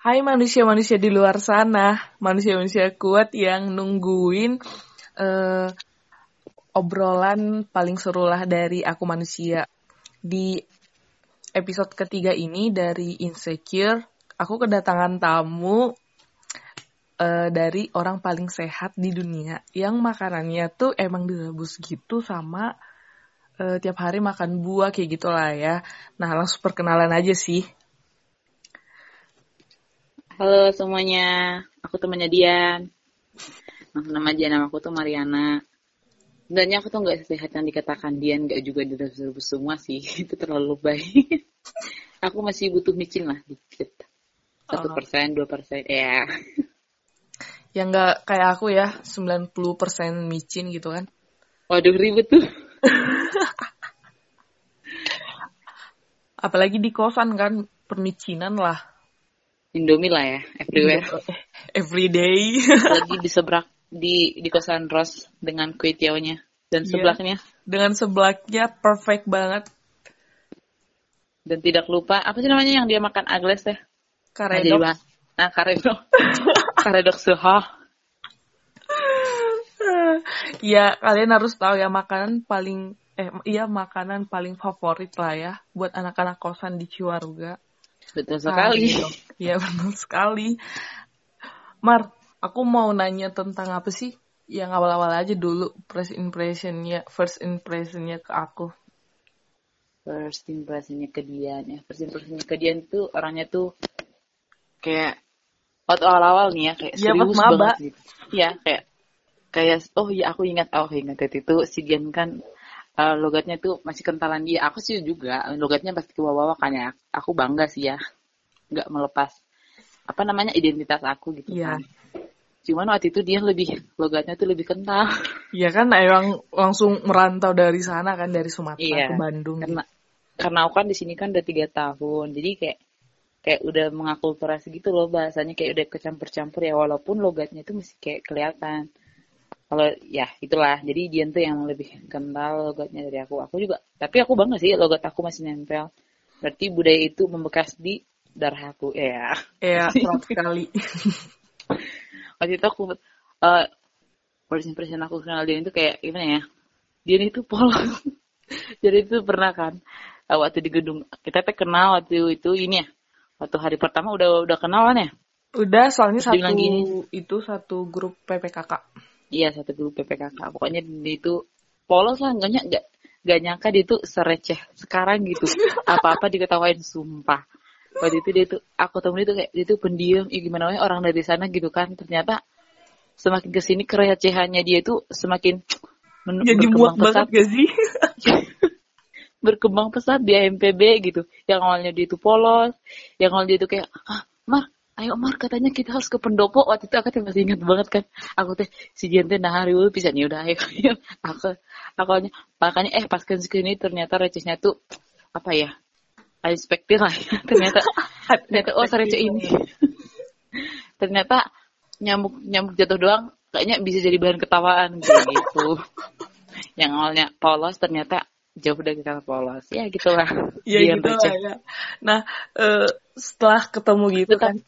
Hai manusia-manusia di luar sana, manusia-manusia kuat yang nungguin uh, obrolan paling seru lah dari aku manusia. Di episode ketiga ini dari Insecure, aku kedatangan tamu uh, dari orang paling sehat di dunia yang makanannya tuh emang direbus gitu sama uh, tiap hari makan buah kayak gitulah ya. Nah langsung perkenalan aja sih. Halo semuanya, aku temannya Dian. Nama aja nama aku tuh Mariana. Sebenarnya aku tuh nggak sehat yang dikatakan Dian, nggak juga direbus semua sih. Itu terlalu baik. aku masih butuh micin lah dikit. Satu oh. persen, dua persen, ya. Yang nggak kayak aku ya, 90% micin gitu kan. Waduh ribet tuh. Apalagi di kosan kan, permicinan lah Indomie lah ya, everywhere. Every day. Lagi di sebelah di di kosan Ros dengan kue tiawnya dan iya. sebelahnya. Yeah. Dengan sebelahnya perfect banget. Dan tidak lupa apa sih namanya yang dia makan agles teh? Karedok. Nah, nah karedok. karedok suha. ya kalian harus tahu ya makanan paling eh iya makanan paling favorit lah ya buat anak-anak kosan di Ciwaruga Betul sekali. Iya betul sekali. Mar, aku mau nanya tentang apa sih yang awal-awal aja dulu first impressionnya, first impressionnya ke aku. First impressionnya ke Dian ya. First impressionnya ke Dian tuh orangnya tuh kayak waktu awal-awal nih ya kayak ya, serius banget gitu. Iya kayak kayak oh ya aku ingat oh ingat itu si Dian kan uh, logatnya tuh masih kentalan dia. Aku sih juga logatnya pasti ke bawah kan ya. Aku bangga sih ya, nggak melepas apa namanya identitas aku gitu yeah. kan. Cuman waktu itu dia lebih logatnya tuh lebih kental. Iya kan, emang langsung merantau dari sana kan dari Sumatera iya, ke Bandung. Karena karena aku kan di sini kan udah tiga tahun, jadi kayak kayak udah mengakulturasi gitu loh bahasanya kayak udah kecampur-campur ya walaupun logatnya itu masih kayak kelihatan kalau ya itulah. Jadi dia tuh yang lebih kental logatnya dari aku. Aku juga tapi aku bangga sih logat aku masih nempel. Berarti budaya itu membekas di darah aku. Ya ya sekali. Waktu itu aku uh, first impression aku kenal dia itu kayak gimana ya? Dia itu polos. Jadi itu pernah kan uh, waktu di gedung. Kita teh kenal waktu itu ini ya. Waktu hari pertama udah udah kenalan ya? Udah soalnya Terus satu gini, itu satu grup PPKK Iya satu grup PPKK. Pokoknya dia itu polos lah, enggaknya enggak gak nyangka dia tuh sereceh sekarang gitu. Apa-apa diketawain sumpah. Waktu itu dia tuh aku temuin itu kayak dia tuh pendiam, ya gimana namanya orang dari sana gitu kan. Ternyata semakin ke sini kerecehannya dia tuh semakin men- Jadi berkembang pesat. banget gak sih? berkembang pesat di MPB gitu. Yang awalnya dia itu polos, yang awalnya dia itu kayak, ah, Mar, ayo Mar katanya kita harus ke pendopo. Waktu itu aku tuh masih ingat banget kan. Aku teh si Jente nah hari dulu bisa nih udah ayo. Aku aku makanya eh pas ke sini ternyata recehnya tuh apa ya unexpected lah. Ternyata ternyata oh receh ini. Ternyata nyamuk nyamuk jatuh doang kayaknya bisa jadi bahan ketawaan gitu. Yang awalnya polos ternyata jauh dari kata polos. Ya gitulah. Ya gitu lah ya. Nah uh, setelah ketemu gitu kan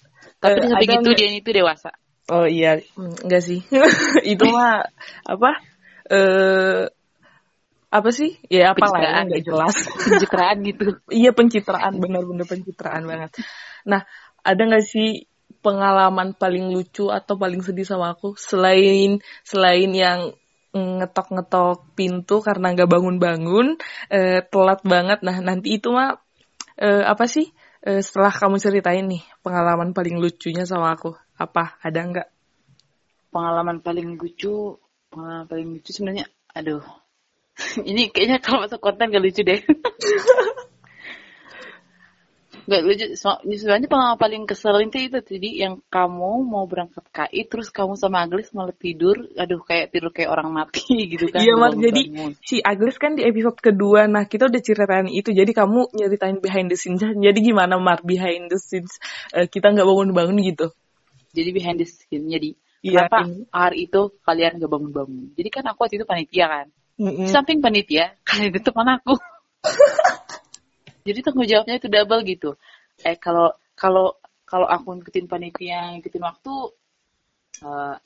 tapi uh, sampai gitu dia itu dewasa. Oh iya, enggak sih. itu mah apa? Eh uh, apa sih? Ya apa lah enggak gitu. jelas. pencitraan gitu. iya pencitraan, benar-benar pencitraan banget. Nah, ada nggak sih pengalaman paling lucu atau paling sedih sama aku selain selain yang ngetok-ngetok pintu karena nggak bangun-bangun, uh, telat banget. Nah, nanti itu mah uh, apa sih? Uh, setelah kamu ceritain nih pengalaman paling lucunya sama aku, apa ada nggak? Pengalaman paling lucu, pengalaman paling lucu sebenarnya, aduh, ini kayaknya kalau masuk konten gak lucu deh. Gak lucu. Sebenarnya pengalaman paling keselin itu itu tadi yang kamu mau berangkat KI terus kamu sama Aglis malah tidur, aduh kayak tidur kayak orang mati gitu kan. Iya Mar, jadi bangun. si Aglis kan di episode kedua, nah kita udah ceritain itu, jadi kamu nyeritain behind the scenes. Jadi gimana Mar behind the scenes uh, kita nggak bangun-bangun gitu? Jadi behind the scenes, jadi iya, kenapa ini. hari itu kalian gak bangun-bangun? Jadi kan aku waktu itu panitia kan. Mm -hmm. Samping panitia, kalian itu teman aku. Jadi tanggung jawabnya itu double gitu. Eh kalau kalau kalau aku ngikutin panitia ngikutin waktu uh,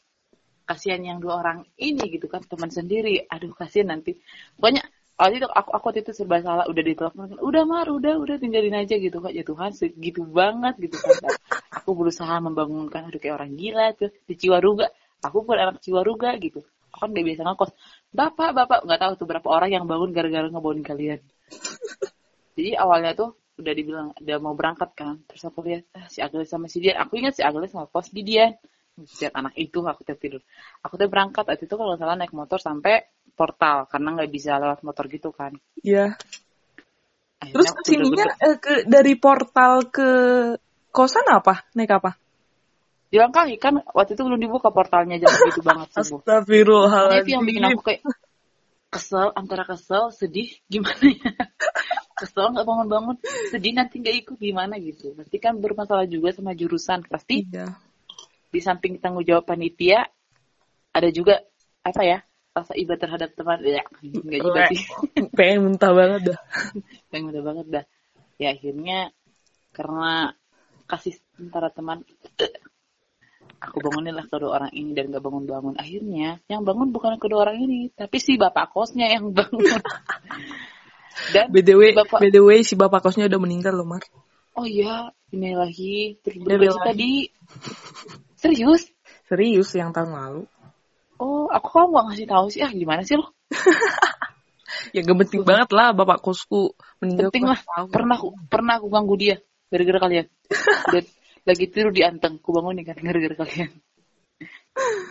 kasihan yang dua orang ini gitu kan teman sendiri. Aduh kasihan nanti. Pokoknya waktu itu aku aku waktu itu serba salah udah ditelepon udah mar udah udah tinggalin aja gitu. Kak ya Tuhan segitu banget gitu kan. Aku berusaha membangunkan aduh kayak orang gila tuh di Ciwaruga. Aku pun anak Ciwaruga gitu. Aku kan gak biasa ngekos. Bapak bapak. Nggak tahu tuh berapa orang yang bangun gara-gara ngebangun kalian jadi awalnya tuh udah dibilang udah mau berangkat kan. Terus aku lihat ah, si Agnes sama si Dian aku ingat si Agnes sama pos di Dian. Setiap anak itu aku tuh tidur. Aku tuh berangkat waktu itu kalau salah naik motor sampai portal karena nggak bisa lewat motor gitu kan. Iya. Terus ke sininya eh, ke dari portal ke kosan apa? Naik apa? Jalan kaki kan waktu itu belum dibuka portalnya jam segitu banget subuh Astagfirullahaladzim. Itu yang bikin aku kayak kesel antara kesel sedih gimana ya kesel nggak bangun-bangun sedih nanti nggak ikut gimana gitu. Pasti kan bermasalah juga sama jurusan. Pasti iya. di samping tanggung jawab panitia ada juga apa ya rasa iba terhadap teman. Ya enggak juga sih. Pengen muntah banget dah. Pengen muntah banget dah. Ya akhirnya karena kasih antara teman aku bangunin lah kedua orang ini dan gak bangun-bangun. Akhirnya yang bangun bukan kedua orang ini tapi si bapak kosnya yang bangun dan btw bapak... btw si bapak kosnya udah meninggal loh mar oh iya ini lagi terus tadi Serius? Serius yang tahun lalu. Oh, aku kok nggak ngasih tahu sih. Ah, gimana sih lo? ya gak penting banget lah bapak kosku meninggal. Penting lah. Tahu. Pernah pernah aku ganggu dia gara-gara kalian. Udah lagi tidur di anteng, aku bangunin kan gara-gara kalian.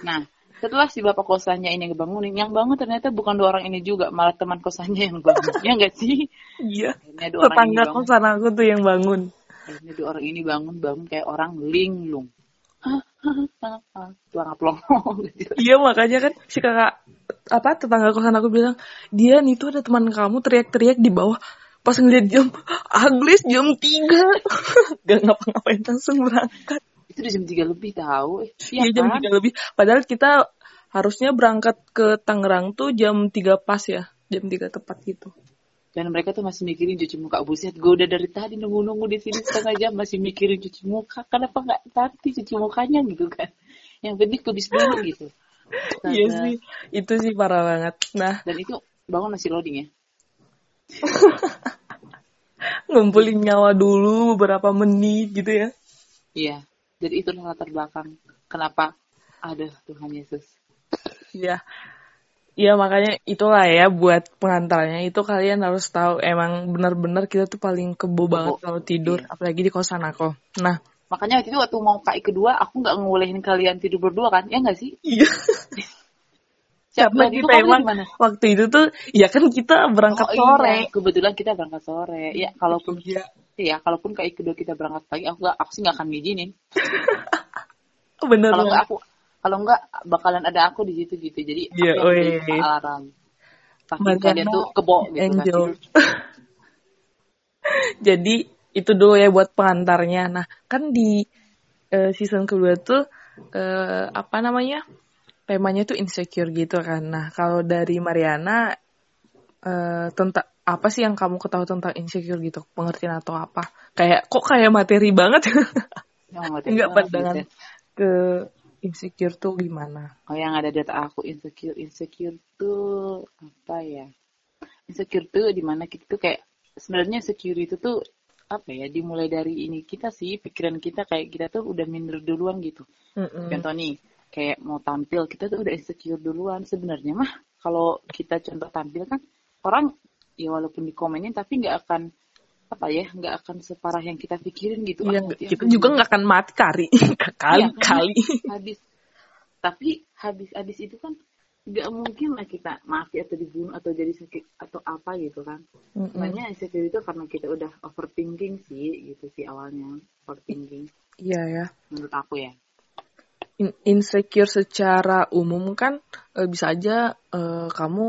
Nah, setelah si bapak kosannya ini ngebangunin, yang bangun ternyata bukan dua orang ini juga, malah teman kosannya yang bangun. ya enggak sih? Iya. Tetangga kosan aku tuh yang bangun. Akhirnya dua orang ini bangun, bangun kayak orang linglung tuang aplong iya makanya kan si kakak apa tetangga kosan aku bilang dia nih tuh ada teman kamu teriak-teriak di bawah pas ngeliat jam aglis jam tiga gak ngapa-ngapain langsung berangkat itu di jam tiga lebih tahu. Iya ya, jam kan? tiga lebih. Padahal kita harusnya berangkat ke Tangerang tuh jam tiga pas ya. Jam tiga tepat gitu. Dan mereka tuh masih mikirin cuci muka. Buset gue udah dari tadi nunggu-nunggu di sini setengah jam. Masih mikirin cuci muka. Kenapa nggak nanti cuci mukanya gitu kan? Yang penting kubis dulu gitu. Iya sih. Itu sih parah banget. Nah. Dan itu bangun masih loading ya? Ngumpulin nyawa dulu beberapa menit gitu ya. Iya jadi itu latar belakang kenapa ada Tuhan Yesus Iya, Iya makanya itulah ya buat pengantarnya itu kalian harus tahu emang benar-benar kita tuh paling kebo banget kalau tidur iya. apalagi di kosan aku. Nah makanya waktu itu waktu mau KI kedua aku nggak ngolehin kalian tidur berdua kan ya nggak sih? Iya. Siapa kita emang waktu itu tuh ya kan kita berangkat oh, sore. Iya. Kebetulan kita berangkat sore. Ya kalaupun iya. ya kalaupun KI kedua kita berangkat pagi aku gak, aku sih nggak akan ngizinin. Bener. Kalau nggak aku kalau enggak bakalan ada aku di situ gitu jadi yeah, aku yang jadi alarm pasti kalian tuh kebo gitu kan. Angel. kan jadi itu dulu ya buat pengantarnya nah kan di uh, season kedua tuh uh, apa namanya temanya tuh insecure gitu kan nah kalau dari Mariana uh, tentang apa sih yang kamu ketahui tentang insecure gitu pengertian atau apa kayak kok kayak materi banget ya, nggak pandangan ke insecure tuh gimana? Oh yang ada data aku insecure insecure tuh apa ya? Insecure tuh di mana kita tuh kayak sebenarnya insecure itu tuh apa ya dimulai dari ini kita sih pikiran kita kayak kita tuh udah minder duluan gitu. Mm-hmm. Contoh nih kayak mau tampil kita tuh udah insecure duluan sebenarnya mah. Kalau kita contoh tampil kan orang ya walaupun dikomenin tapi nggak akan apa ya nggak akan separah yang kita pikirin gitu. Iya, ah, kita juga nggak akan mati kali kali iya, kali habis. Tapi habis habis itu kan nggak mungkin lah kita mati atau dibunuh atau jadi sakit atau apa gitu kan. Mm -hmm. insecure itu karena kita udah overthinking sih gitu sih awalnya overthinking. Iya ya. Menurut aku ya insecure secara umum kan e, bisa aja e, kamu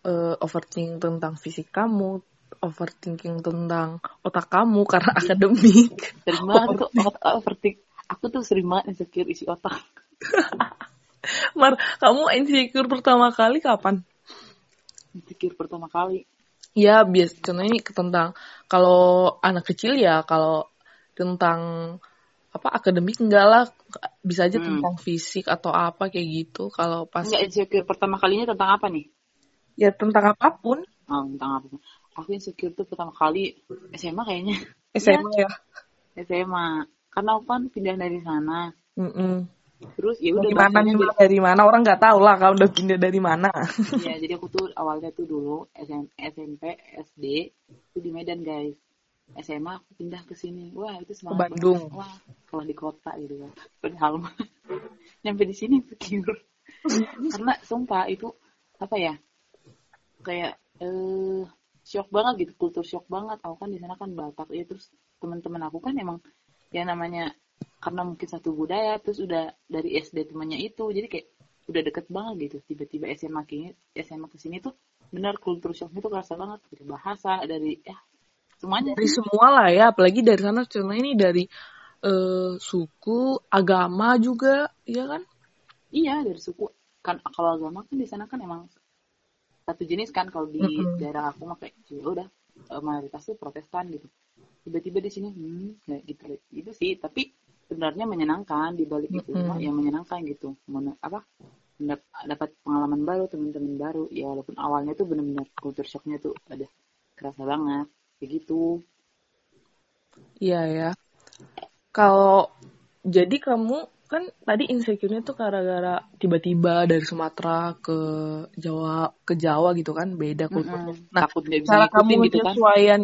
e, overthinking tentang fisik kamu overthinking tentang otak kamu karena akademik. Sering banget tuh overthink. Aku tuh sering banget insecure isi otak. Mar, kamu insecure pertama kali kapan? Insecure pertama kali. Ya, biasa contohnya ini tentang kalau anak kecil ya kalau tentang apa akademik enggak lah bisa aja Hmm. tentang fisik atau apa kayak gitu kalau pas Enggak insecure pertama kalinya tentang apa nih? ya tentang apa pun Oh, tentang apa? Aku insecure tuh pertama kali SMA kayaknya. SMA ya SMA. Karena aku kan pindah dari sana. Mm-mm. Terus ya udah gimana bahasanya nih dari mana orang nggak tahu lah kalau udah pindah dari mana Iya, jadi aku tuh awalnya tuh dulu SM, SMP, SD itu di Medan guys. SMA aku pindah ke sini. Wah, itu semangat. banget. Bandung. Wah, kalau di kota gitu kan. Padahal nyampe di sini insecure. Karena sumpah itu apa ya? Kayak eh shock banget gitu, kultur shock banget. Aku kan di sana kan Batak ya terus teman-teman aku kan emang ya namanya karena mungkin satu budaya terus udah dari SD temannya itu jadi kayak udah deket banget gitu tiba-tiba SMA kini SMA ke sini tuh benar kultur shocknya tuh kerasa banget dari bahasa dari ya semuanya dari semua lah ya apalagi dari sana contohnya ini dari eh, suku agama juga ya kan? Iya dari suku. Kan kalau agama kan di sana kan emang satu jenis kan kalau di Mm-mm. daerah aku mah kayak ya udah eh, mayoritas tuh Protestan gitu. Tiba-tiba di sini hmm kayak gitu. Itu sih tapi sebenarnya menyenangkan di balik itu semua yang menyenangkan gitu. Men- apa dapat pengalaman baru teman-teman baru. Ya walaupun awalnya tuh benar-benar kultur shocknya tuh ada kerasa banget kayak gitu. Iya ya kalau jadi kamu kan tadi insecure-nya tuh gara-gara tiba-tiba dari Sumatera ke Jawa ke Jawa gitu kan beda kulturnya Mm-mm. nah takut bisa cara kamu gitu kan? penyesuaian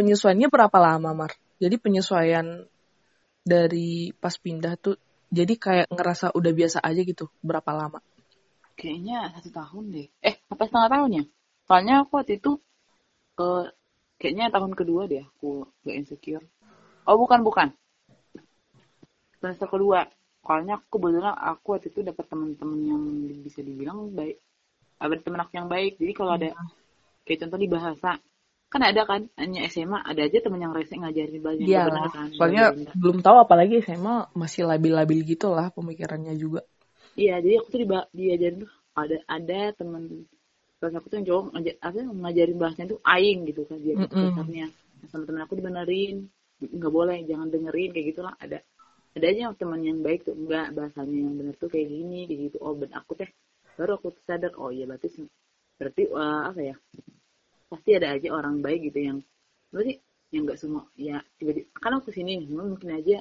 penyesuaiannya berapa lama Mar? Jadi penyesuaian dari pas pindah tuh jadi kayak ngerasa udah biasa aja gitu berapa lama? Kayaknya satu tahun deh. Eh apa setengah tahun ya? Soalnya aku waktu itu ke kayaknya tahun kedua deh aku gak insecure. Oh bukan bukan semester kedua soalnya aku kebetulan aku waktu itu dapat teman-teman yang bisa dibilang baik ada teman aku yang baik jadi kalau ada kayak contoh di bahasa kan ada kan hanya SMA ada aja teman yang rese ngajarin bahasa yang Iya benar kan soalnya ngajarin. belum tahu apalagi SMA masih labil-labil gitu lah pemikirannya juga. Iya, jadi aku tuh diba- diajarin tuh ada ada temen terus aku tuh yang cowok ngajar, apa ngajarin bahasanya tuh aing gitu kan dia kasarnya. Nah, sama temen aku dibenerin nggak boleh jangan dengerin kayak gitulah ada ada aja teman yang baik tuh enggak bahasanya yang bener tuh kayak gini kayak gitu. Oh ben aku teh baru aku sadar oh iya berarti berarti eh, apa ya pasti ada aja orang baik gitu yang berarti yang nggak semua ya tiba-tiba kan aku nih mungkin aja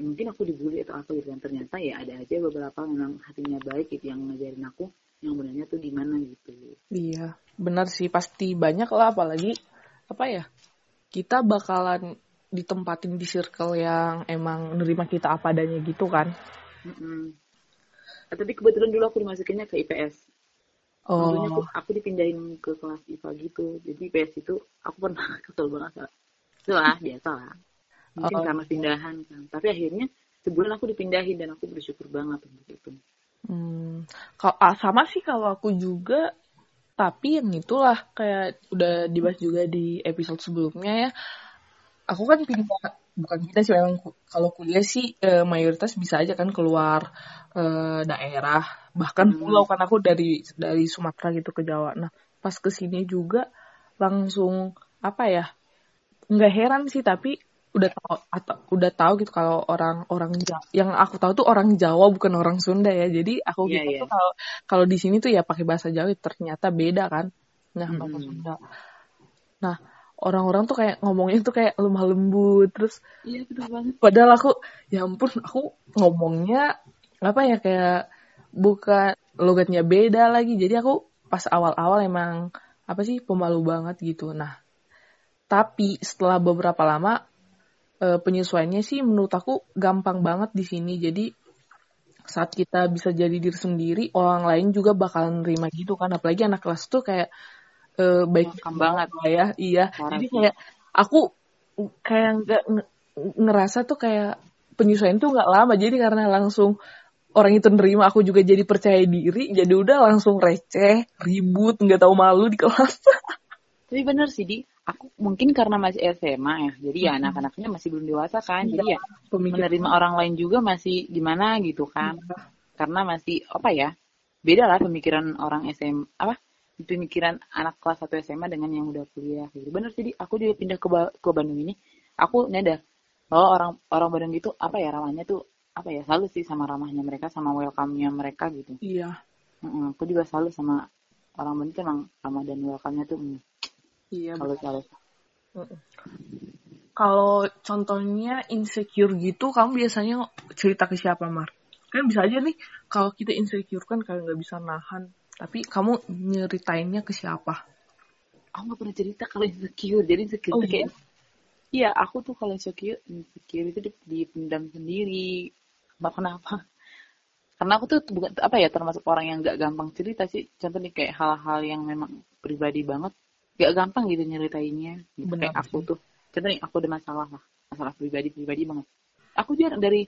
mungkin aku dibully atau apa gitu kan. Ternyata ya ada aja beberapa memang hatinya baik gitu yang ngajarin aku yang benarnya tuh gimana gitu. Iya, benar sih pasti banyak lah apalagi apa ya kita bakalan ditempatin di circle yang emang nerima kita apa adanya gitu kan. Mm-mm. Nah, tapi kebetulan dulu aku dimasukinnya ke IPS Maksudnya aku, Oh, aku dipindahin ke kelas IPA gitu. Jadi IPS itu aku pernah kesel banget itu lah biasa lah. Mungkin Oh. karena pindahan kan. Tapi akhirnya sebulan aku dipindahin dan aku bersyukur banget untuk itu. Hmm, kalau ah, sama sih kalau aku juga. Tapi yang itulah kayak udah dibahas juga di episode sebelumnya ya. Aku kan pindah bukan pindah sih memang kalau kuliah sih eh, mayoritas bisa aja kan keluar eh, daerah bahkan Hmm. pulau kan aku dari dari Sumatera gitu ke Jawa. Nah pas ke sini juga langsung apa ya nggak heran sih tapi udah tahu atau udah tahu gitu kalau orang orang Jawa yang aku tahu tuh orang Jawa bukan orang Sunda ya jadi aku Iya, kira iya. tuh kalau kalau di sini tuh ya pakai bahasa Jawa ternyata beda kan nah Mm-mm. Sunda nah orang-orang tuh kayak ngomongnya tuh kayak lemah lembut terus iya betul banget. padahal aku ya ampun aku ngomongnya apa ya kayak bukan logatnya beda lagi. Jadi aku pas awal-awal emang apa sih pemalu banget gitu. Nah tapi setelah beberapa lama eh, penyesuaiannya sih menurut aku gampang banget di sini. Jadi saat kita bisa jadi diri sendiri orang lain juga bakalan nerima gitu kan. Apalagi anak kelas tuh kayak eh, baik Welcome banget. lah ya. Iya. Parah jadi kayak aku kayak nggak nge- ngerasa tuh kayak penyesuaian tuh nggak lama. Jadi karena langsung orang itu nerima aku juga jadi percaya diri. Jadi udah langsung receh ribut nggak tahu malu di kelas. Tapi bener sih di. Aku mungkin karena masih SMA ya. Jadi ya Mm-mm. anak-anaknya masih belum dewasa kan. Jadi ya pemikiran. menerima orang lain juga masih gimana gitu kan. Iya. karena masih apa ya beda lah pemikiran orang SM apa pemikiran anak kelas 1 SMA dengan yang udah kuliah gitu bener sih aku juga pindah ke, Ba- ke Bandung ini aku nyadar oh orang orang Bandung gitu apa ya ramahnya tuh apa ya selalu sih sama ramahnya mereka sama welcome-nya mereka gitu Iya. Mm-mm, aku juga selalu sama orang Bandung tuh emang ramah dan welcome-nya tuh mm, Iya. selalu selalu Kalau contohnya insecure gitu, kamu biasanya cerita ke siapa, Mar? Kan bisa aja nih, kalau kita insecure kan kayak nggak bisa nahan. Tapi kamu nyeritainnya ke siapa? aku nggak pernah cerita kalau insecure. Jadi insecure Oh, kayak iya? aku tuh kalau insecure insecure itu di- dipendam sendiri. Nggak kenapa karena aku tuh bukan apa ya termasuk orang yang nggak gampang cerita sih. Contoh nih kayak hal-hal yang memang pribadi banget nggak gampang gitu nyeritainnya. Gitu. Benar kayak aku tuh. Contoh nih aku ada masalah lah. Masalah pribadi pribadi banget. Aku jarang dari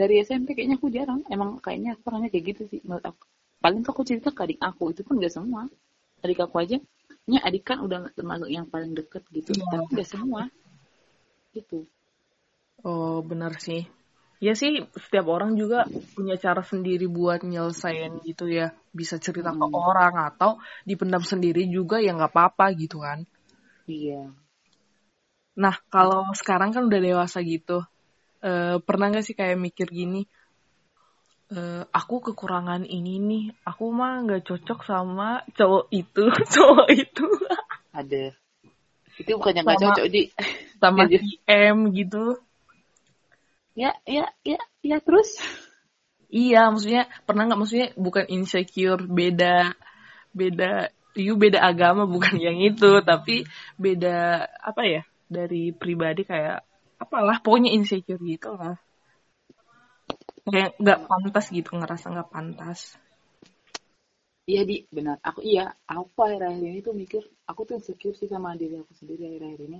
dari SMP kayaknya aku jarang. Emang kayaknya aku orangnya kayak gitu sih menurut aku paling aku cerita ke adik aku itu pun gak semua adik aku aja nya adik kan udah termasuk yang paling deket gitu Iya. tapi gak semua gitu Oh, benar sih. Ya sih, setiap orang juga punya cara sendiri buat nyelesain gitu ya. Bisa cerita ke Hmm. orang atau dipendam sendiri juga ya nggak apa-apa gitu kan. iya Nah, kalau sekarang kan udah dewasa gitu, eh, pernah nggak sih kayak mikir gini, eh, aku kekurangan ini nih, aku mah nggak cocok sama cowok itu, cowok itu, ada. Itu bukan yang gak Sama- cocok di? sama Iya. M gitu. ya ya ya ya terus? Iya, maksudnya pernah nggak? Maksudnya bukan insecure, beda, beda, you beda agama bukan yang itu, tapi beda apa ya dari pribadi kayak apalah, pokoknya insecure gitu lah. Kayak nggak pantas gitu, ngerasa nggak pantas. iya di. Benar. Aku iya aku akhir-akhir ini tuh mikir aku tuh insecure sih sama diri aku sendiri akhir-akhir ini.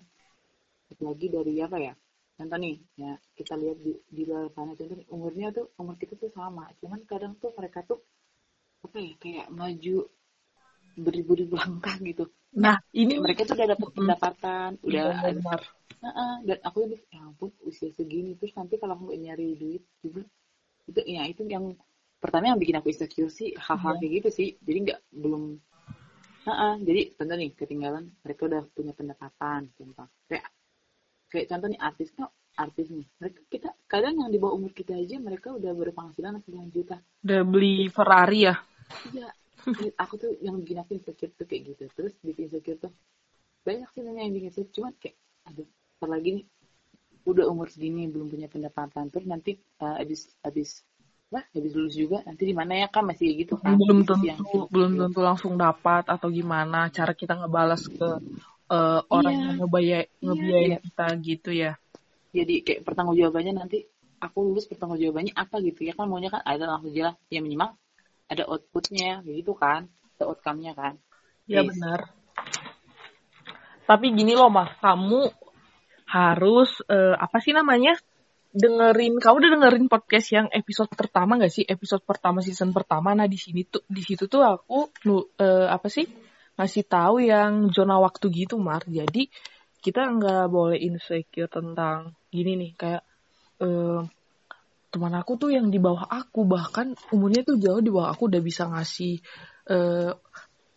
Lagi dari apa ya? Contoh nih ya kita lihat di, di luar sana contoh nih, umurnya tuh umur kita tuh sama. Cuman kadang tuh mereka tuh apa ya kayak maju beribu-ribu langkah gitu. Nah, ini mereka tuh udah dapat pendapatan udah Iya, ada benar. Heeh, dan aku lebih ya ampun usia segini. Terus nanti kalau aku nggak nyari duit juga itu ya itu yang pertama yang bikin aku insecure sih hal-hal Iya. kayak gitu sih. Jadi nggak belum Heeh, jadi contoh nih ketinggalan mereka udah punya pendapatan contoh. Kayak kayak contoh nih artis tuh artis nih. Mereka kita kadang yang di bawah umur kita aja mereka udah berpenghasilan puluhan juta. Udah beli Ferrari ya? iya. Aku tuh yang bikin aku insecure tuh kayak gitu. Terus bikin insecure tuh banyak sih yang bikin insecure. Cuman kayak aduh ntar lagi nih udah umur segini belum punya pendapatan. Terus nanti uh, abis abis wah habis lulus juga nanti di mana ya kan masih gitu kan belum sih yang tentu belum tentu langsung dapat atau gimana. Cara kita ngebalas ke eh, orang Iya. yang ngebaya ngebiayain iya. kita gitu ya. Jadi kayak pertanggungjawabannya nanti aku lulus pertanggungjawabannya apa gitu ya? Kan maunya kan ada langsung jelas ya minimal ada outputnya gitu kan? Ada outcome-nya kan? Ya Yes. benar. Tapi gini loh mas. Kamu harus eh, apa sih namanya dengerin kamu udah dengerin podcast yang episode pertama gak sih? Episode pertama season pertama. Nah di sini tuh di situ tuh aku nu- eh, apa sih ngasih tahu yang zona waktu gitu mar. Jadi kita nggak boleh insecure tentang gini nih kayak eh, teman aku tuh yang di bawah aku. Bahkan umurnya tuh jauh di bawah aku. Udah bisa ngasih eh,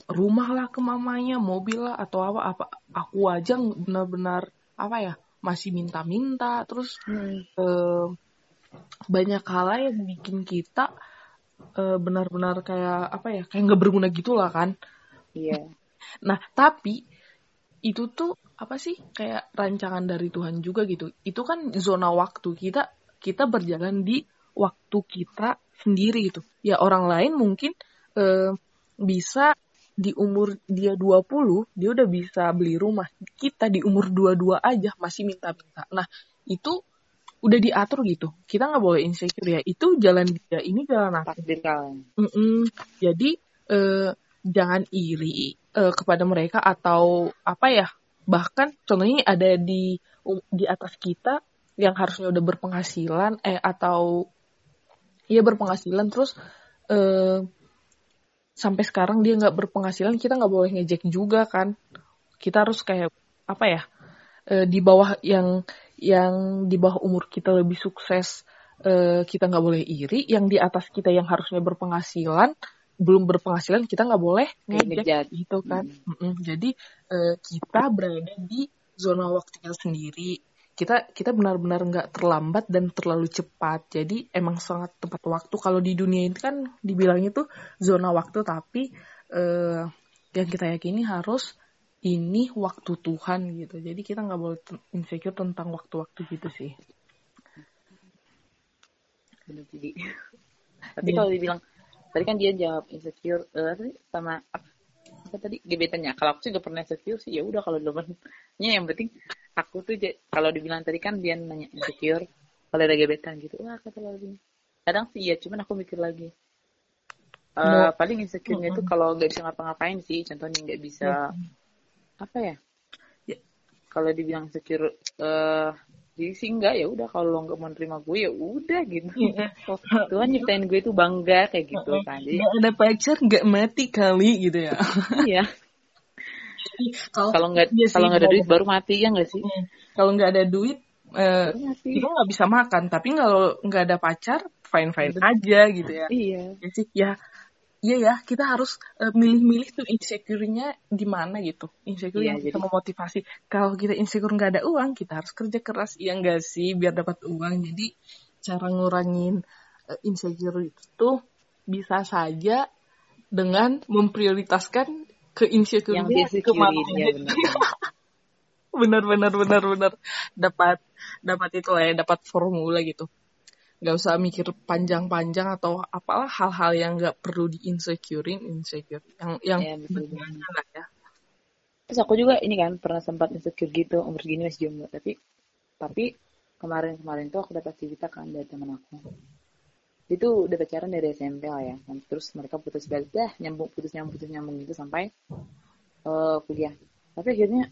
rumah lah ke mamanya mobil lah atau apa apa aku aja benar-benar apa ya masih minta-minta terus Hmm. eh, banyak hal yang bikin kita eh, benar-benar kayak apa ya kayak nggak berguna gitulah kan. Iya. Nah tapi itu tuh apa sih kayak rancangan dari Tuhan juga gitu. Itu kan zona waktu kita kita berjalan di waktu kita sendiri gitu. Ya orang lain mungkin eh, bisa di umur dia 20 dia udah bisa beli rumah kita di umur 22 aja masih minta-minta. Nah itu udah diatur gitu. Kita nggak boleh insecure ya. Itu jalan dia ini jalan aku. Kalian Mm-mm. Jadi eh, jangan iri eh, kepada mereka atau apa ya bahkan contohnya ada di di atas kita yang harusnya udah berpenghasilan eh atau ya berpenghasilan terus eh, sampai sekarang dia nggak berpenghasilan kita nggak boleh ngejek juga kan. Kita harus kayak apa ya eh, di bawah yang yang di bawah umur kita lebih sukses eh, kita nggak boleh iri yang di atas kita yang harusnya berpenghasilan belum berpenghasilan kita nggak boleh ngejek ngejat. gitu kan. Mm-mm. jadi eh, kita berada di zona waktu kita sendiri kita kita benar-benar nggak terlambat dan terlalu cepat. Jadi emang sangat tepat waktu. Kalau di dunia ini kan dibilangnya tuh zona waktu tapi eh, yang kita yakini harus ini waktu Tuhan gitu. Jadi kita nggak boleh insecure tentang waktu-waktu gitu sih. Jadi tapi kalau dibilang tadi kan dia jawab insecure uh, sama apa, tadi gebetannya. Kalau aku juga pernah insecure sih. Ya udah kalau demennya yang penting aku tuh kalau dibilang tadi kan dia nanya insecure kalau ada gebetan gitu wah kata lagi kadang sih iya cuman aku mikir lagi. Uh, no. paling insecure-nya itu kalau nggak bisa ngapa-ngapain sih. Contohnya nggak bisa apa ya? Yeah. kalau dibilang insecure uh, jadi sih enggak ya udah kalau lo nggak mau terima gue ya udah gitu. Yeah. Tuhan nyiptain gue itu bangga kayak gitu kan. Jadi gak ada pacar nggak mati kali gitu ya. Iya. Kalau nggak iya kalau nggak ada duit baru mati ya nggak sih? Kalau nggak ada duit eh, itu nggak bisa makan. Tapi kalau nggak ada pacar fine fine aja gitu ya. Iya. Ya sih ya iya ya kita harus uh, milih-milih tuh insecure-nya di mana gitu. Insecure iya, yang bisa memotivasi. Kalau kita insecure nggak ada uang kita harus kerja keras iya nggak sih? Biar dapat uang. Jadi cara ngurangin uh, insecure itu bisa saja dengan memprioritaskan ke insecure yang ke mana ya, benar benar benar benar. Dapat dapat itu lah ya dapat formula gitu nggak usah mikir panjang-panjang atau apalah hal-hal yang nggak perlu di insecurein insecure. Yang yang ya, lah ya. Terus aku juga ini kan pernah sempat insecure gitu umur segini masih jomblo tapi tapi kemarin kemarin tuh aku dapat cerita kan dari teman aku. Itu udah pacaran dari SMP lah ya. Dan terus mereka putus balik. Dah nyambung putus nyambung putus nyambung gitu sampai uh, kuliah. Tapi akhirnya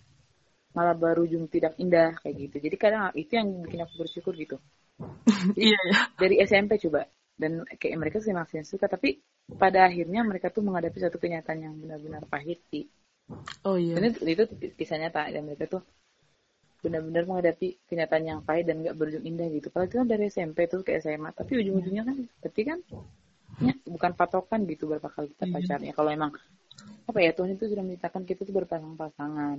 malah baru berujung tidak indah kayak gitu. Jadi kadang itu yang bikin aku bersyukur gitu iya, iya. Dari SMP coba. Dan kayak mereka sih masih suka. Tapi pada akhirnya mereka tuh menghadapi satu kenyataan yang benar-benar pahit sih. Oh iya. Dan itu, itu kisah nyata. Dan mereka tuh benar-benar menghadapi kenyataan yang pahit dan gak berujung indah gitu. Kalau itu kan dari SMP tuh ke SMA. Tapi ujung-ujungnya kan berarti kan ya, bukan patokan gitu berapa kali kita iya. pacarnya. Kalau emang apa ya Tuhan itu sudah menciptakan kita tuh berpasang-pasangan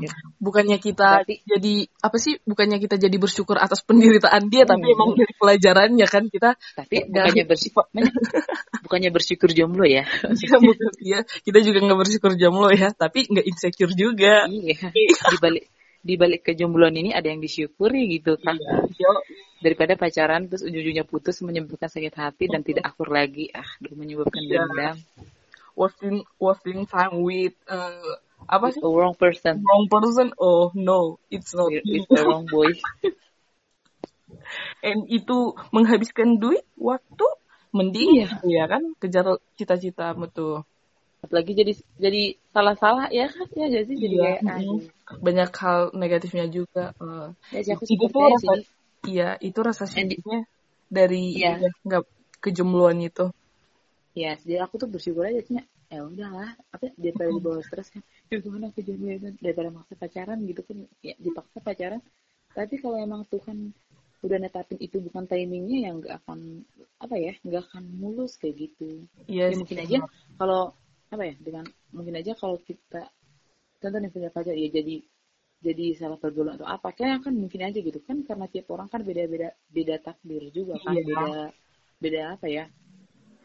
Ya. Bukannya kita Berarti, jadi apa sih? Bukannya kita jadi bersyukur atas penderitaan dia, tapi emang dari pelajarannya kan kita. Tapi bukannya bersyukur, bukannya bersyukur jomblo ya? ya bukan, ya, kita juga nggak bersyukur jomblo ya, tapi nggak insecure juga. Iya. di balik di balik kejombloan ini ada yang disyukuri gitu kan. Iya. Daripada pacaran terus ujung-ujungnya putus menyebabkan sakit hati dan tidak akur lagi, ah, menyebabkan iya. dendam. Wasting wasting time with uh, apa sih? A wrong person. Wrong person? Oh no, it's not. It's the wrong boy. And itu menghabiskan duit, waktu, mending iya. ya kan kejar cita-cita tuh. Apalagi jadi jadi salah-salah ya kan ya jadi jadi iya. kayak mm, banyak hal negatifnya juga. Uh, ya, aku itu tuh rasa, iya itu rasa sedihnya dari iya. nggak kejombloan itu. Ya, jadi aku tuh bersyukur aja sih ya udahlah apa daripada dibawa stres kan. Ya gimana aku jadi daripada maksa pacaran gitu kan ya dipaksa pacaran. Tapi kalau emang Tuhan udah netapin itu bukan timingnya yang nggak akan apa ya nggak akan mulus kayak gitu. Yes, ya mungkin aja kalau apa ya dengan mungkin aja kalau kita contoh nih punya pacar ya jadi jadi salah pergaulan atau apa kayak kan mungkin aja gitu kan karena tiap orang kan beda beda beda takdir juga kan iya. beda beda apa ya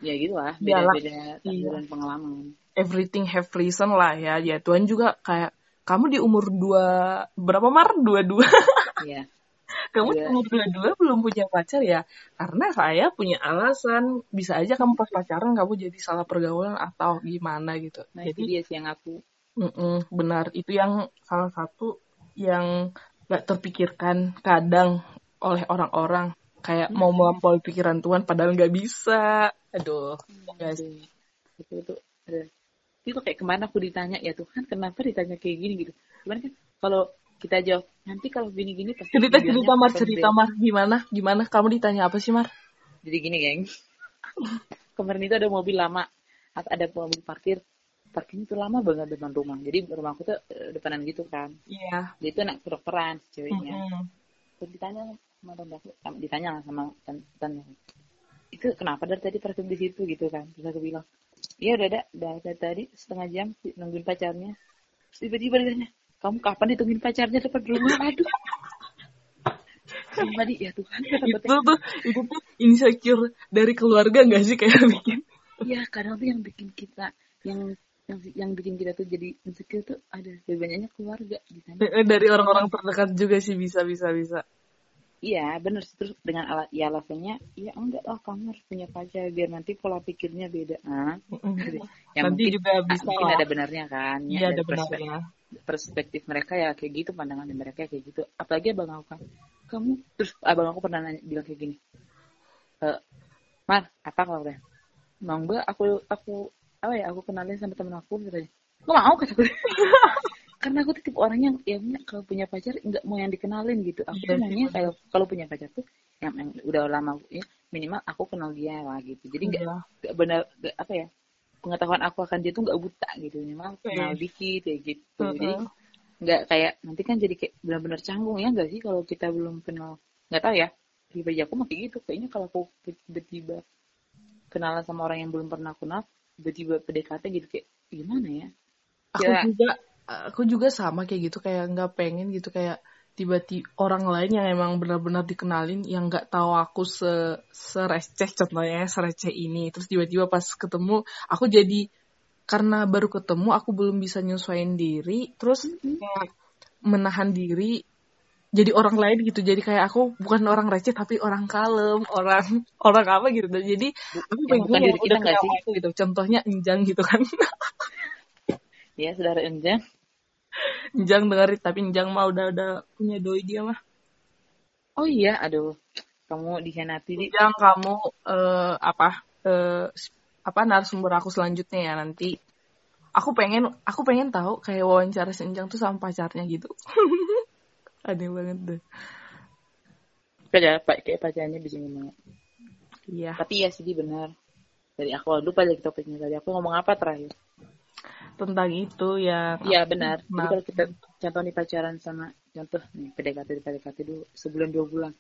ya gitu lah beda-beda iya. dan pengalaman. Everything have reason lah ya. Ya Tuhan juga kayak kamu di umur dua berapa mar? Dua dua Iya. kamu di umur dua dua belum punya pacar ya? Karena saya punya alasan bisa aja kamu pas pacaran kamu jadi salah pergaulan atau gimana gitu. Nah, jadi dia sih yang aku. Mm -mm, benar. Itu yang salah satu yang gak terpikirkan kadang oleh orang-orang kayak hmm. mau melampaui pikiran Tuhan padahal nggak bisa. Aduh. Guys itu itu itu kayak ke mana aku ditanya ya Tuhan kenapa ditanya kayak gini? Gitu. Gimana kan kalau kita jawab nanti kalau gini-gini pasti cerita cerita mar cerita mar gimana? Gimana? Kamu ditanya apa sih mar? Jadi gini geng. Kemarin itu ada mobil lama. Ada mobil parkir. Parkirnya itu lama banget depan rumah. Jadi rumahku tuh eh, depanan gitu kan. Iya. Yeah. dia itu anak kedokteran ceweknya. Mm -hmm. terus ditanya sama aku. Ditanya sama tante. Itu kenapa dari tadi parkir di situ gitu kan? Terus aku bilang iya udah ada dari tadi setengah jam nungguin pacarnya. Tiba-tiba ditanya kamu kapan ditungguin pacarnya? Depan rumah aduh. Sumpah di, ya Tuhan. itu tuh itu tuh insecure dari keluarga nggak sih kayak bikin? Iya, kadang tuh yang bikin kita, yang yang yang bikin kita tuh jadi insecure tuh ada lebih banyaknya keluarga di sana. Eh, dari orang-orang terdekat juga sih bisa bisa bisa Iya, bener sih. Terus dengan alat ya alasannya, ya enggak lah kamu harus punya pacar biar nanti pola pikirnya beda. Ah, gitu. ya nanti mungkin, juga bisa mungkin ada benarnya kan. Ya, iya ada dari perspek- benarnya perspektif mereka ya kayak gitu, pandangan mereka kayak gitu. Apalagi abang aku kan, kamu terus abang aku pernah nanya, bilang kayak gini, e, Mar, apa kalau udah? Mau mbak aku aku apa ya aku kenalin sama temen aku katanya. Mau kata gue. Karena aku tuh tipe orang yang ya kalau punya pacar nggak mau yang dikenalin gitu. Aku Iya tuh sih, maunya kalau kalau punya pacar tuh yang, yang udah lama ya minimal aku kenal dia lah gitu. Jadi nggak Iya. nggak benar nggak- apa ya pengetahuan aku akan dia tuh nggak buta gitu minimal Oke. kenal dikit ya gitu. Jadi Mm-mm. nggak kayak nanti kan jadi kayak benar-benar canggung ya nggak sih kalau kita belum kenal nggak tahu ya pribadi aku masih gitu kayaknya kalau aku tiba-tiba kenalan sama orang yang belum pernah kenal tiba-tiba PDKT gitu kayak gimana ya aku Ya. juga aku juga sama kayak gitu kayak nggak pengen gitu kayak tiba-tiba orang lain yang emang benar-benar dikenalin yang nggak tahu aku se sereceh contohnya sereceh ini. Terus tiba-tiba pas ketemu aku jadi karena baru ketemu aku belum bisa nyesuaiin diri. Terus kayak menahan diri jadi orang lain gitu. Jadi kayak aku bukan orang receh tapi orang kalem orang orang apa gitu. Jadi aku yang bukan pengen diri kita nggak sih? gitu. Contohnya enjang gitu kan ya saudara Enjang Njang dengerin tapi Njang mah udah udah punya doi dia mah. oh iya aduh kamu dikhianati di Njang kamu eh, apa eh, s- apa narasumber aku selanjutnya ya nanti. Aku pengen aku pengen tahu kayak wawancara si Njang tuh sama pacarnya gitu. Aneh banget deh. kayak pak kayak pacarnya bisa ngomong Iya. tapi ya sih benar dari aku lupa lagi topiknya tadi aku ngomong apa terakhir Tentang itu yang Iya benar. Jadi kalau kita contoh nih pacaran sama contoh nih PDKT PDKT dulu sebulan dua bulan,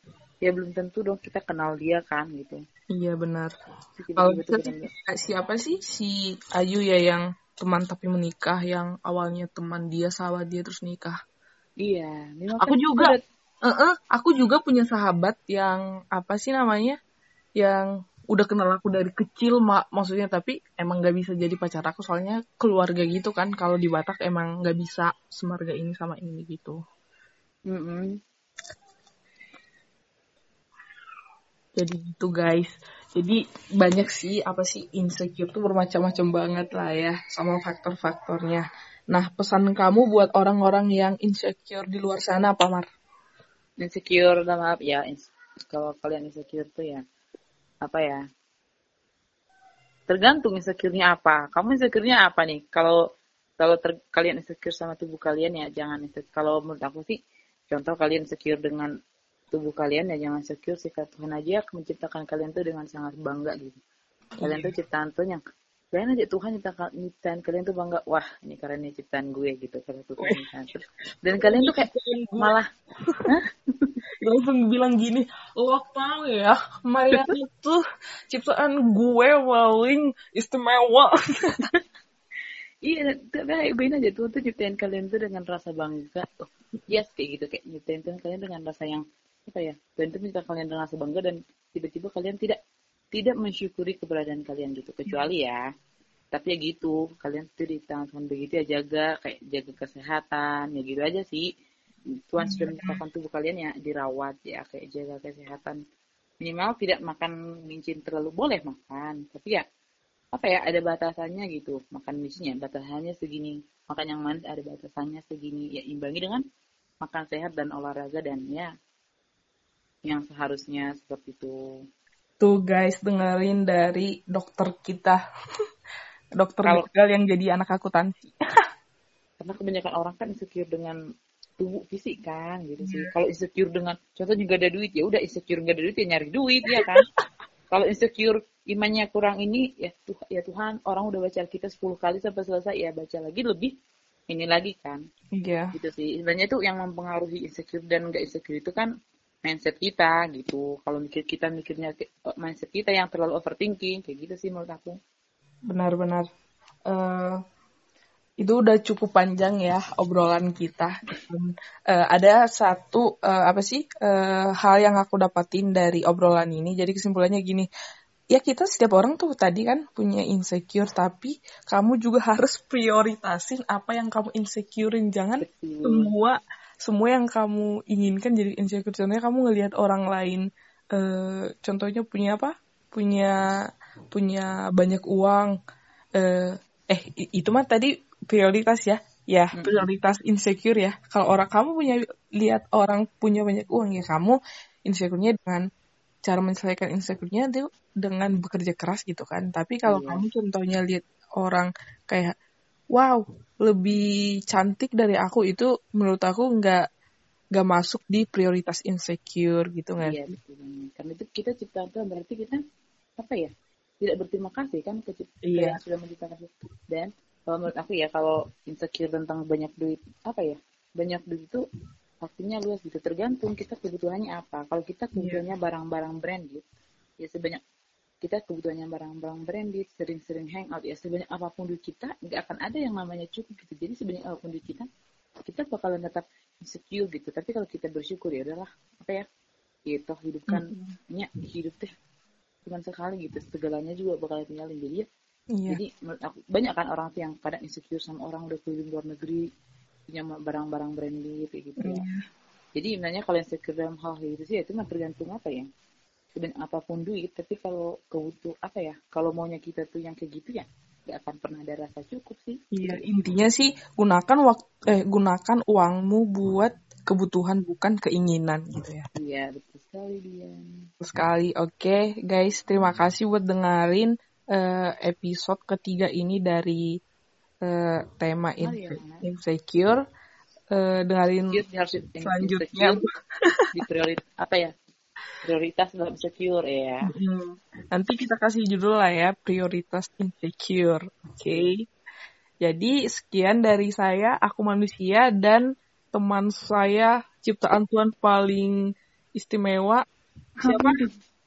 ya belum tentu dong kita kenal dia kan gitu. Iya benar. Kalau sih benar-benar, siapa sih si Ayu ya yang teman tapi menikah yang awalnya teman dia sahabat dia terus nikah. Iya, Aku kan juga. udah- Eh, aku juga punya sahabat yang apa sih namanya? Yang udah kenal aku dari kecil, mak maksudnya tapi emang nggak bisa jadi pacar aku soalnya keluarga gitu kan. Kalau di Batak emang nggak bisa semarga ini sama ini gitu. Mm-mm. Jadi gitu guys. Jadi banyak sih apa sih insecure tuh bermacam-macam banget lah ya sama faktor-faktornya. Nah, pesan kamu buat orang-orang yang insecure di luar sana apa, Mar? insecure dalam apa ya kalau kalian insecure tuh ya apa ya tergantung insecure-nya apa. Kamu insecure-nya apa nih? Kalau kalau ter- kalian insecure sama tubuh kalian ya jangan insecure. Kalau menurut aku sih contoh kalian insecure dengan tubuh kalian ya jangan insecure. Sih Tuhan aja menciptakan kalian tuh dengan sangat bangga gitu. Kalian tuh ciptaan Tuhan yang kalian aja Tuhan nyiptakan nyiptain kalian tuh bangga wah ini keren nih ciptaan gue gitu karena Tuhan nyiptain. Terus- dan kalian tuh kayak malah langsung bilang gini, lo tau ya, Mariana itu ciptaan gue paling istimewa. Iya, tapi kayak aja Tuhan tuh nyiptain kalian tuh dengan rasa bangga. Oh, yes, kayak gitu kayak nyiptain Tuhan kalian dengan rasa yang apa ya? Tuhan tuh minta kalian dengan rasa bangga dan tiba-tiba kalian tidak tidak mensyukuri keberadaan kalian gitu. Kecuali ya, tapi ya gitu, kalian tuh di tangan Tuhan begitu ya jaga kayak jaga kesehatan. Ya gitu aja sih. Tuhan sudah menciptakan tubuh kalian ya dirawat ya kayak jaga kesehatan. Minimal tidak makan mincin terlalu boleh makan, tapi ya apa ya ada batasannya gitu. Makan misalnya batasannya segini. Makan yang manis ada batasannya segini. Ya imbangi dengan makan sehat dan olahraga dan ya yang seharusnya seperti itu Tuh guys, dengerin dari dokter kita. dokter Kalau- begal yang jadi anak akuntansi. karena kebanyakan orang kan insecure dengan tubuh fisik kan gitu sih kalau insecure dengan contoh juga ada duit ya udah insecure nggak ada duit ya nyari duit ya kan kalau insecure imannya kurang ini ya Tuhan ya Tuhan orang udah baca kita 10 kali sampai selesai ya baca lagi lebih ini lagi kan Iya. gitu sih sebenarnya itu yang mempengaruhi insecure dan nggak insecure itu kan mindset kita gitu kalau mikir kita mikirnya ke- mindset kita yang terlalu overthinking kayak gitu sih menurut aku Benar-benar. Eh, itu udah cukup panjang ya obrolan kita. Dan, uh, ada satu uh, apa sih uh, hal yang aku dapatin dari obrolan ini. Jadi kesimpulannya gini, ya kita setiap orang tuh tadi kan punya insecure, tapi kamu juga harus prioritasin apa yang kamu insecurein. Jangan Betul. semua semua yang kamu inginkan jadi insecure. Contohnya kamu ngelihat orang lain, uh, contohnya punya apa? Punya punya banyak uang. Uh, eh itu mah tadi prioritas ya ya Mm-mm. prioritas insecure ya kalau orang kamu punya lihat orang punya banyak uang ya kamu insecure-nya dengan cara menyelesaikan insecure-nya itu dengan bekerja keras gitu kan tapi kalau Iya. kamu contohnya lihat orang kayak wow lebih cantik dari aku itu menurut aku nggak nggak masuk di prioritas insecure gitu nggak Iya betul banget. Karena itu kita ciptaan Tuhan berarti kita apa ya? Tidak berterima kasih kan ke Iya. yang sudah menciptakan kita. Dan kalau menurut aku ya kalau insecure tentang banyak duit apa ya? Banyak duit itu artinya luas gitu. Tergantung kita kebutuhannya apa. Kalau kita kebutuhannya barang-barang branded, ya sebanyak kita kebutuhannya barang-barang branded, sering-sering hangout ya sebanyak apa pun duit kita nggak akan ada yang namanya cukup gitu. Jadi sebanyak apa pun duit kita, kita bakalan tetap insecure gitu. Tapi kalau kita bersyukur ya udahlah apa ya? Gitu hidup kan nya hidup teh cuma sekali gitu segalanya juga bakal tinggalin jadi ya Iya. jadi aku banyak kan orang tuh yang kadang insecure sama orang udah keliling luar negeri punya barang-barang branded gitu ya Iya. jadi sebenarnya kalau insecure dalam hal kayak gitu sih ya itu mah tergantung apa ya dan apa pun duit tapi kalau kebutuh apa ya kalau maunya kita tuh yang kayak gitu ya nggak akan pernah ada rasa cukup sih Iya, intinya sih gunakan waktu eh gunakan uangmu buat kebutuhan bukan keinginan gitu ya. iya betul sekali dia Betul Sekali. Oke, guys, terima kasih buat dengerin eh, episode ketiga ini dari eh, tema Oh, iya. insecure. Eh, dengerin harus selanjutnya. di prioritas apa ya prioritas dalam insecure ya Hmm, nanti kita kasih judul lah ya, prioritas insecure. Oke. Jadi sekian dari saya, aku manusia dan teman saya ciptaan Tuhan paling istimewa. Siapa?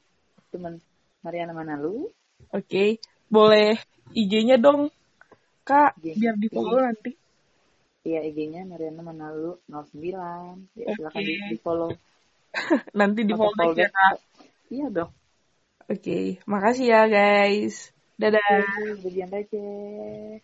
teman Mariana Manalu Oke, boleh IG-nya dong, Kak, IG. biar di follow nanti. Iya IG-nya Mariana Manalu 09 ya silakan Oke. di, di follow Nanti di ya, Kak. iya dong Oke, makasih ya guys. Dadah. Bagian receh